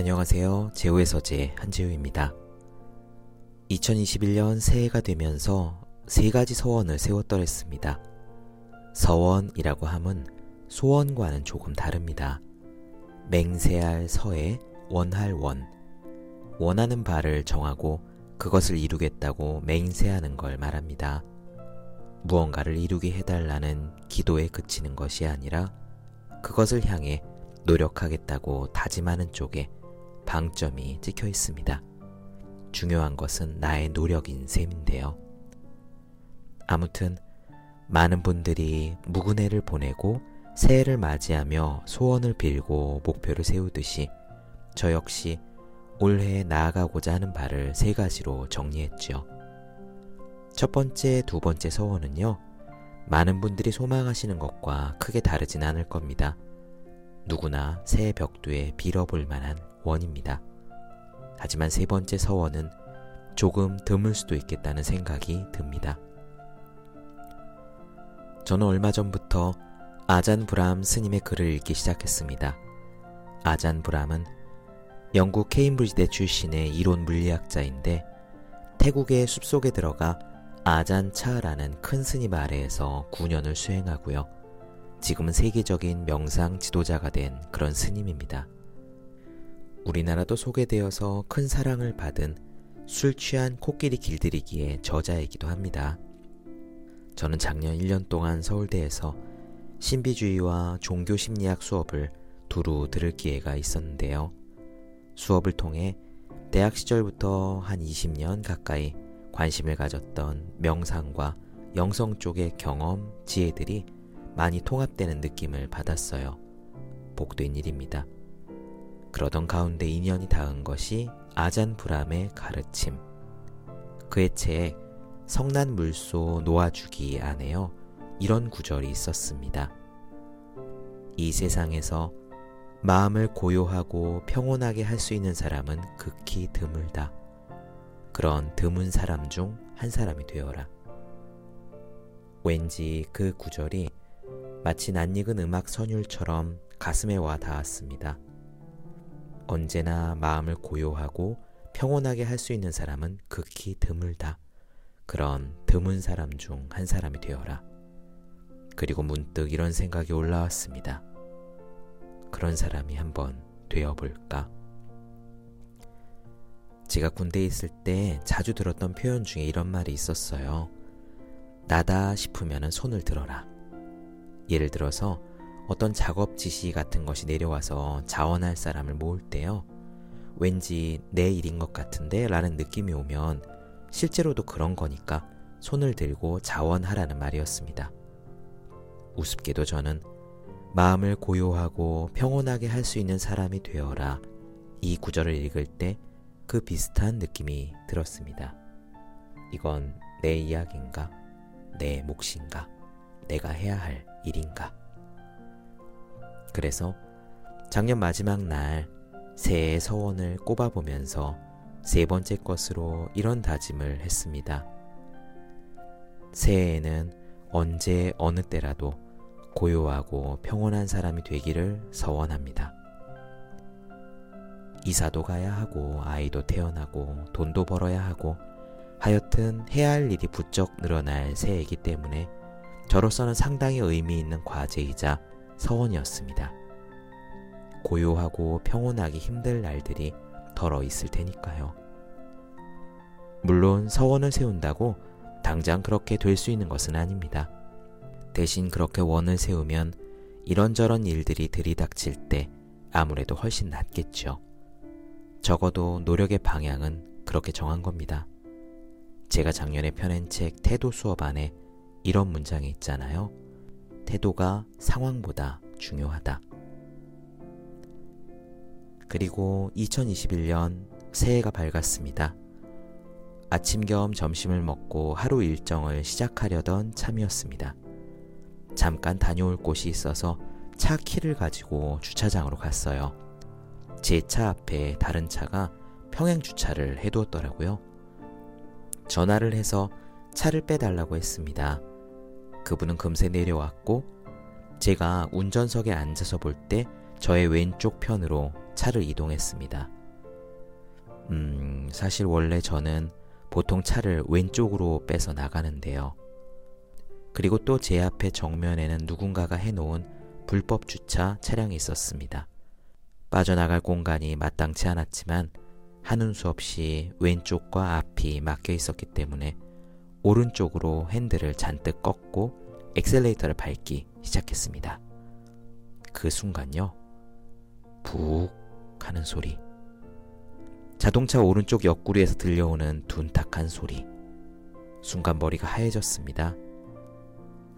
안녕하세요. 제우의 서재 한재우입니다. 2021년 새해가 되면서 세 가지 서원을 세웠더랬습니다. 서원이라고 함은 소원과는 조금 다릅니다. 맹세할 서에 원할 원. 원하는 바를 정하고 그것을 이루겠다고 맹세하는 걸 말합니다. 무언가를 이루게 해달라는 기도에 그치는 것이 아니라 그것을 향해 노력하겠다고 다짐하는 쪽에 방점이 찍혀 있습니다. 중요한 것은 나의 노력인 셈인데요. 아무튼 많은 분들이 묵은해를 보내고 새해를 맞이하며 소원을 빌고 목표를 세우듯이 저 역시 올해에 나아가고자 하는 바를 세 가지로 정리했죠. 첫 번째, 두 번째 서원은요, 많은 분들이 소망하시는 것과 크게 다르진 않을 겁니다. 누구나 새해 벽두에 빌어볼 만한 원입니다. 하지만 세 번째 서원은 조금 드물 수도 있겠다는 생각이 듭니다. 저는 얼마 전부터 아잔 브람 스님의 글을 읽기 시작했습니다. 아잔 브람은 영국 케임브리지대 출신의 이론 물리학자인데 태국의 숲속에 들어가 아잔 차라는 큰 스님 아래에서 9년을 수행하고요. 지금은 세계적인 명상 지도자가 된 그런 스님입니다. 우리나라도 소개되어서 큰 사랑을 받은 술 취한 코끼리 길들이기의 저자이기도 합니다. 저는 작년 1년 동안 서울대에서 신비주의와 종교 심리학 수업을 두루 들을 기회가 있었는데요. 수업을 통해 대학 시절부터 한 20년 가까이 관심을 가졌던 명상과 영성 쪽의 경험, 지혜들이 많이 통합되는 느낌을 받았어요. 복된 일입니다. 그러던 가운데 인연이 닿은 것이 아잔 브람의 가르침. 그의 책 성난 물소 놓아주기 안에요. 이런 구절이 있었습니다. 이 세상에서 마음을 고요하고 평온하게 할 수 있는 사람은 극히 드물다. 그런 드문 사람 중 한 사람이 되어라. 왠지 그 구절이 마치 낯익은 음악 선율처럼 가슴에 와 닿았습니다. 언제나 마음을 고요하고 평온하게 할 수 있는 사람은 극히 드물다. 그런 드문 사람 중 한 사람이 되어라. 그리고 문득 이런 생각이 올라왔습니다. 그런 사람이 한번 되어볼까? 제가 군대에 있을 때 자주 들었던 표현 중에 이런 말이 있었어요. 나다 싶으면 손을 들어라. 예를 들어서 어떤 작업 지시 같은 것이 내려와서 자원할 사람을 모을 때요. 왠지 내 일인 것 같은데 라는 느낌이 오면 실제로도 그런 거니까 손을 들고 자원하라는 말이었습니다. 우습게도 저는 마음을 고요하고 평온하게 할 수 있는 사람이 되어라 이 구절을 읽을 때 그 비슷한 느낌이 들었습니다. 이건 내 이야기인가? 내 몫인가? 내가 해야 할 일인가? 그래서 작년 마지막 날 새해 서원을 꼽아보면서 세 번째 것으로 이런 다짐을 했습니다. 새해에는 언제 어느 때라도 고요하고 평온한 사람이 되기를 서원합니다. 이사도 가야 하고 아이도 태어나고 돈도 벌어야 하고 하여튼 해야 할 일이 부쩍 늘어날 새해이기 때문에 저로서는 상당히 의미 있는 과제이자 서원이었습니다. 고요하고 평온하기 힘들 날들이 덜어 있을 테니까요. 물론 서원을 세운다고 당장 그렇게 될 수 있는 것은 아닙니다. 대신 그렇게 원을 세우면 이런저런 일들이 들이닥칠 때 아무래도 훨씬 낫겠죠. 적어도 노력의 방향은 그렇게 정한 겁니다. 제가 작년에 펴낸 책 태도 수업 안에 이런 문장이 있잖아요. 태도가 상황보다 중요하다. 그리고 2021년 새해가 밝았습니다. 아침 겸 점심을 먹고 하루 일정을 시작하려던 참이었습니다. 잠깐 다녀올 곳이 있어서 차 키를 가지고 주차장으로 갔어요. 제 차 앞에 다른 차가 평행 주차를 해두었더라고요. 전화를 해서 차를 빼달라고 했습니다. 그분은 금세 내려왔고 제가 운전석에 앉아서 볼 때 저의 왼쪽 편으로 차를 이동했습니다. 음, 사실 원래 저는 보통 차를 왼쪽으로 빼서 나가는데요. 그리고 또 제 앞에 정면에는 누군가가 해놓은 불법 주차 차량이 있었습니다. 빠져나갈 공간이 마땅치 않았지만 하는 수 없이 왼쪽과 앞이 막혀 있었기 때문에 오른쪽으로 핸들을 잔뜩 꺾고 엑셀레이터를 밟기 시작했습니다. 그 순간요, 푹 하는 소리. 자동차 오른쪽 옆구리에서 들려오는 둔탁한 소리. 순간 머리가 하얘졌습니다.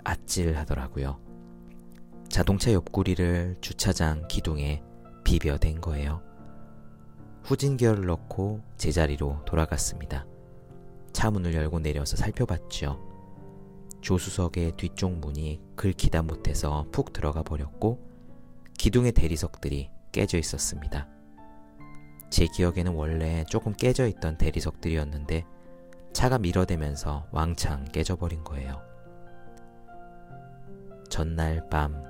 아찔하더라고요. 자동차 옆구리를 주차장 기둥에 비벼댄 거예요. 후진기어를 넣고 제자리로 돌아갔습니다. 차 문을 열고 내려서 살펴봤죠. 조수석의 뒤쪽 문이 긁히다 못해서 푹 들어가 버렸고 기둥의 대리석들이 깨져 있었습니다. 제 기억에는 원래 조금 깨져 있던 대리석들이었는데 차가 밀어대면서 왕창 깨져버린 거예요. 전날 밤,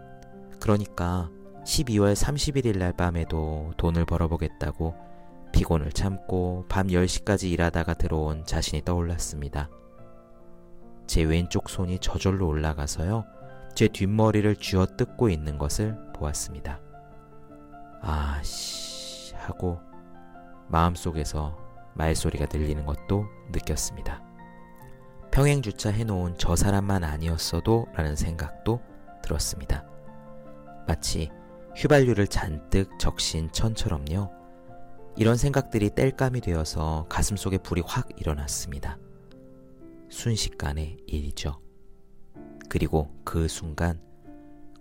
그러니까 12월 31일 날 밤에도 돈을 벌어보겠다고 피곤을 참고 밤 10시까지 일하다가 들어온 자신이 떠올랐습니다. 제 왼쪽 손이 저절로 올라가서요. 제 뒷머리를 쥐어 뜯고 있는 것을 보았습니다. 아씨 하고 마음속에서 말소리가 들리는 것도 느꼈습니다. 평행 주차 해놓은 저 사람만 아니었어도 라는 생각도 들었습니다. 마치 휘발유를 잔뜩 적신 천처럼요. 이런 생각들이 땔감이 되어서 가슴속에 불이 확 일어났습니다. 순식간의 일이죠. 그리고 그 순간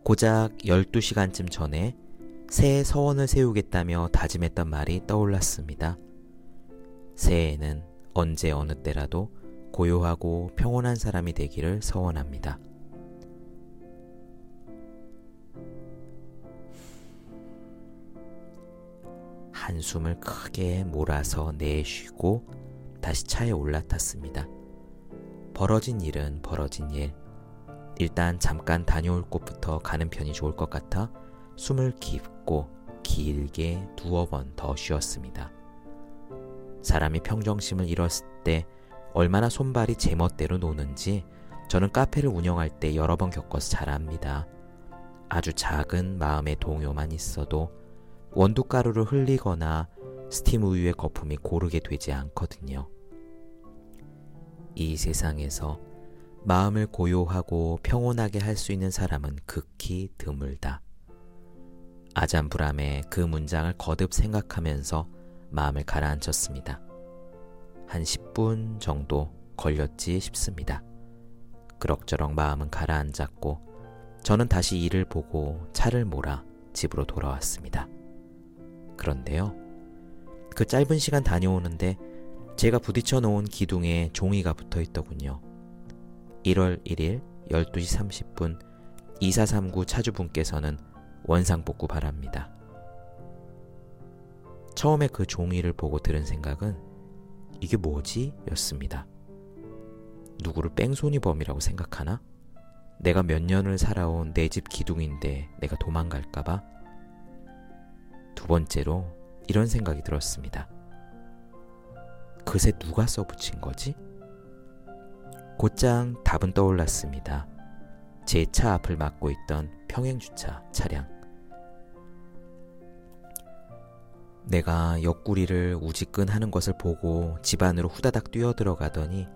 고작 12시간쯤 전에 새해 서원을 세우겠다며 다짐했던 말이 떠올랐습니다. 새해에는 언제 어느 때라도 고요하고 평온한 사람이 되기를 서원합니다. 한숨을 크게 몰아서 내쉬고 다시 차에 올라탔습니다. 벌어진 일은 벌어진 일. 일단 잠깐 다녀올 곳부터 가는 편이 좋을 것 같아 숨을 깊고 길게 두어 번 더 쉬었습니다. 사람이 평정심을 잃었을 때 얼마나 손발이 제멋대로 노는지 저는 카페를 운영할 때 여러 번 겪어서 잘 압니다. 아주 작은 마음의 동요만 있어도 원두가루를 흘리거나 스팀 우유의 거품이 고르게 되지 않거든요. 이 세상에서 마음을 고요하고 평온하게 할 수 있는 사람은 극히 드물다. 아잔브람의 그 문장을 거듭 생각하면서 마음을 가라앉혔습니다. 한 10분 정도 걸렸지 싶습니다. 그럭저럭 마음은 가라앉았고 저는 다시 일을 보고 차를 몰아 집으로 돌아왔습니다. 그런데요. 그 짧은 시간 다녀오는데 제가 부딪혀 놓은 기둥에 종이가 붙어 있더군요. 1월 1일 12시 30분 2439 차주분께서는 원상복구 바랍니다. 처음에 그 종이를 보고 들은 생각은 이게 뭐지? 였습니다. 누구를 뺑소니범이라고 생각하나? 내가 몇 년을 살아온 내 집 기둥인데 내가 도망갈까봐? 두 번째로 이런 생각이 들었습니다. 그새 누가 써붙인 거지? 곧장 답은 떠올랐습니다. 제 차 앞을 막고 있던 평행주차 차량. 내가 옆구리를 우지끈 하는 것을 보고 집 안으로 후다닥 뛰어 들어가더니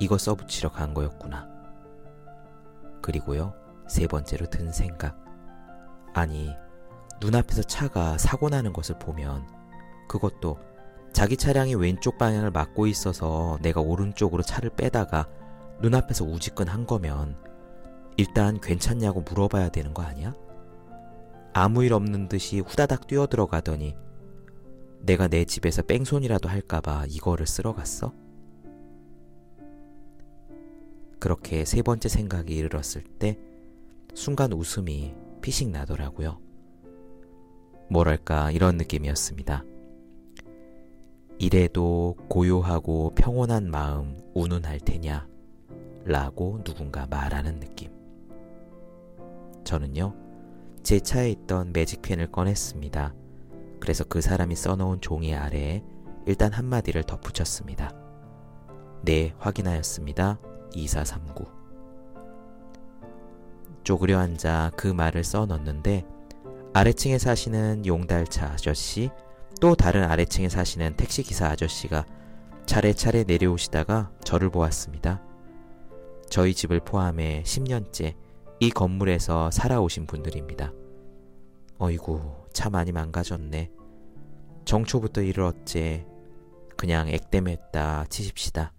이거 써붙이러 간 거였구나. 그리고요, 세 번째로 든 생각. 아니, 눈앞에서 차가 사고 나는 것을 보면 그것도 자기 차량이 왼쪽 방향을 막고 있어서 내가 오른쪽으로 차를 빼다가 눈앞에서 우지끈 한 거면 일단 괜찮냐고 물어봐야 되는 거 아니야? 아무 일 없는 듯이 후다닥 뛰어들어가더니 내가 내 집에서 뺑소니라도 할까봐 이거를 쓸어 갔어? 그렇게 세 번째 생각이 이르렀을 때 순간 웃음이 피식 나더라고요. 뭐랄까 이런 느낌이었습니다. 이래도 고요하고 평온한 마음 운운할 테냐? 라고 누군가 말하는 느낌. 저는요, 제 차에 있던 매직펜을 꺼냈습니다. 그래서 그 사람이 써놓은 종이 아래에 일단 한마디를 덧붙였습니다. 네, 확인하였습니다. 2439. 쪼그려 앉아 그 말을 써 넣었는데 아래층에 사시는 용달차 아저씨 또 다른 아래층에 사시는 택시기사 아저씨가 차례차례 내려오시다가 저를 보았습니다. 저희 집을 포함해 10년째 이 건물에서 살아오신 분들입니다. 어이구, 차 많이 망가졌네. 정초부터 일을 어째 그냥 액땜했다 치십시다.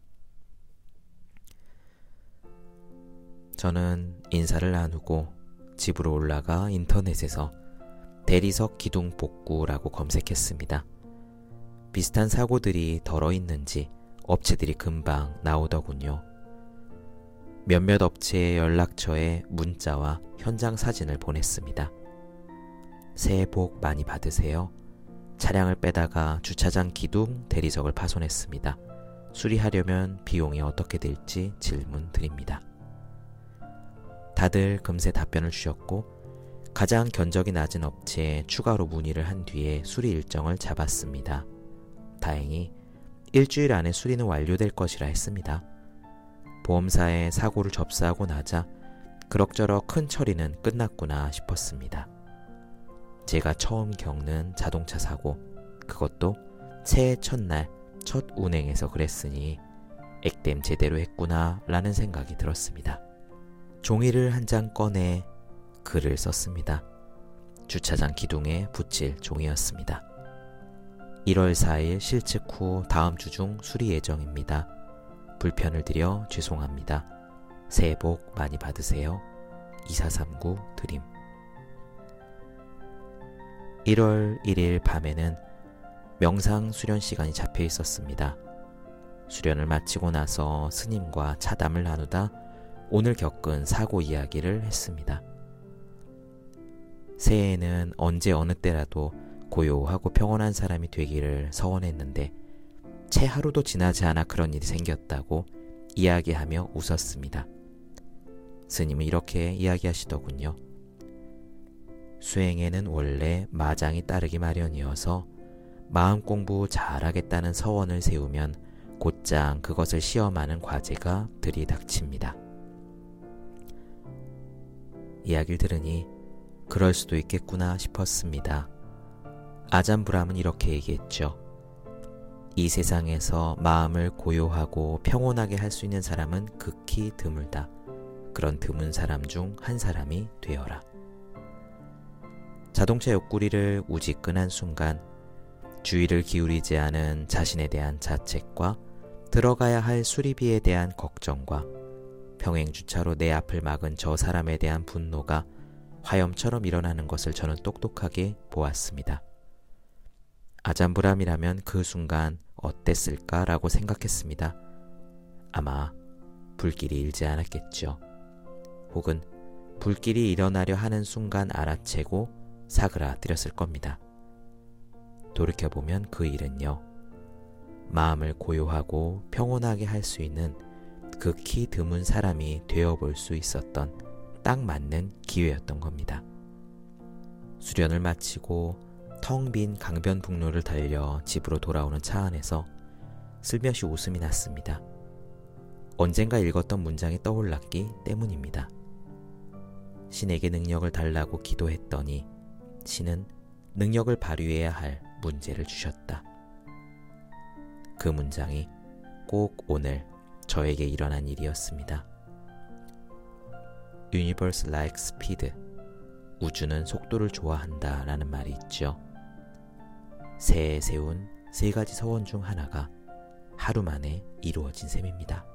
저는 인사를 나누고 집으로 올라가 인터넷에서 대리석 기둥 복구라고 검색했습니다. 비슷한 사고들이 덜어 있는지 업체들이 금방 나오더군요. 몇몇 업체의 연락처에 문자와 현장 사진을 보냈습니다. 새해 복 많이 받으세요. 차량을 빼다가 주차장 기둥 대리석을 파손했습니다. 수리하려면 비용이 어떻게 될지 질문 드립니다. 다들 금세 답변을 주셨고 가장 견적이 낮은 업체에 추가로 문의를 한 뒤에 수리 일정을 잡았습니다. 다행히 일주일 안에 수리는 완료될 것이라 했습니다. 보험사에 사고를 접수하고 나자 그럭저럭 큰 처리는 끝났구나 싶었습니다. 제가 처음 겪는 자동차 사고, 그것도 새해 첫날 첫 운행에서 그랬으니 액땜 제대로 했구나 라는 생각이 들었습니다. 종이를 한 장 꺼내 글을 썼습니다. 주차장 기둥에 붙일 종이였습니다. 1월 4일 실측 후 다음 주 중 수리 예정입니다. 불편을 드려 죄송합니다. 새해 복 많이 받으세요. 2439 드림 1월 1일 밤에는 명상 수련 시간이 잡혀 있었습니다. 수련을 마치고 나서 스님과 차담을 나누다 오늘 겪은 사고 이야기를 했습니다. 새해에는 언제 어느 때라도 고요하고 평온한 사람이 되기를 서원했는데 채 하루도 지나지 않아 그런 일이 생겼다고 이야기하며 웃었습니다. 스님은 이렇게 이야기하시더군요. 수행에는 원래 마장이 따르기 마련이어서 마음 공부 잘하겠다는 서원을 세우면 곧장 그것을 시험하는 과제가 들이닥칩니다. 이야기를 들으니 그럴 수도 있겠구나 싶었습니다. 아잠브람은 이렇게 얘기했죠. 이 세상에서 마음을 고요하고 평온하게 할 수 있는 사람은 극히 드물다. 그런 드문 사람 중 한 사람이 되어라. 자동차 옆구리를 우지끈한 순간 주의를 기울이지 않은 자신에 대한 자책과 들어가야 할 수리비에 대한 걱정과 평행주차로 내 앞을 막은 저 사람에 대한 분노가 화염처럼 일어나는 것을 저는 똑똑하게 보았습니다. 아잠브람이라면 그 순간 어땠을까라고 생각했습니다. 아마 불길이 일지 않았겠죠. 혹은 불길이 일어나려 하는 순간 알아채고 사그라들였을 겁니다. 돌이켜보면 그 일은요, 마음을 고요하고 평온하게 할 수 있는 극히 드문 사람이 되어볼 수 있었던 딱 맞는 기회였던 겁니다. 수련을 마치고 텅 빈 강변북로를 달려 집으로 돌아오는 차 안에서 슬며시 웃음이 났습니다. 언젠가 읽었던 문장이 떠올랐기 때문입니다. 신에게 능력을 달라고 기도했더니 신은 능력을 발휘해야 할 문제를 주셨다. 그 문장이 꼭 오늘 저에게 일어난 일이었습니다. Universe like speed. 우주는 속도를 좋아한다 라는 말이 있죠. 새해 세운 세 가지 서원 중 하나가 하루 만에 이루어진 셈입니다.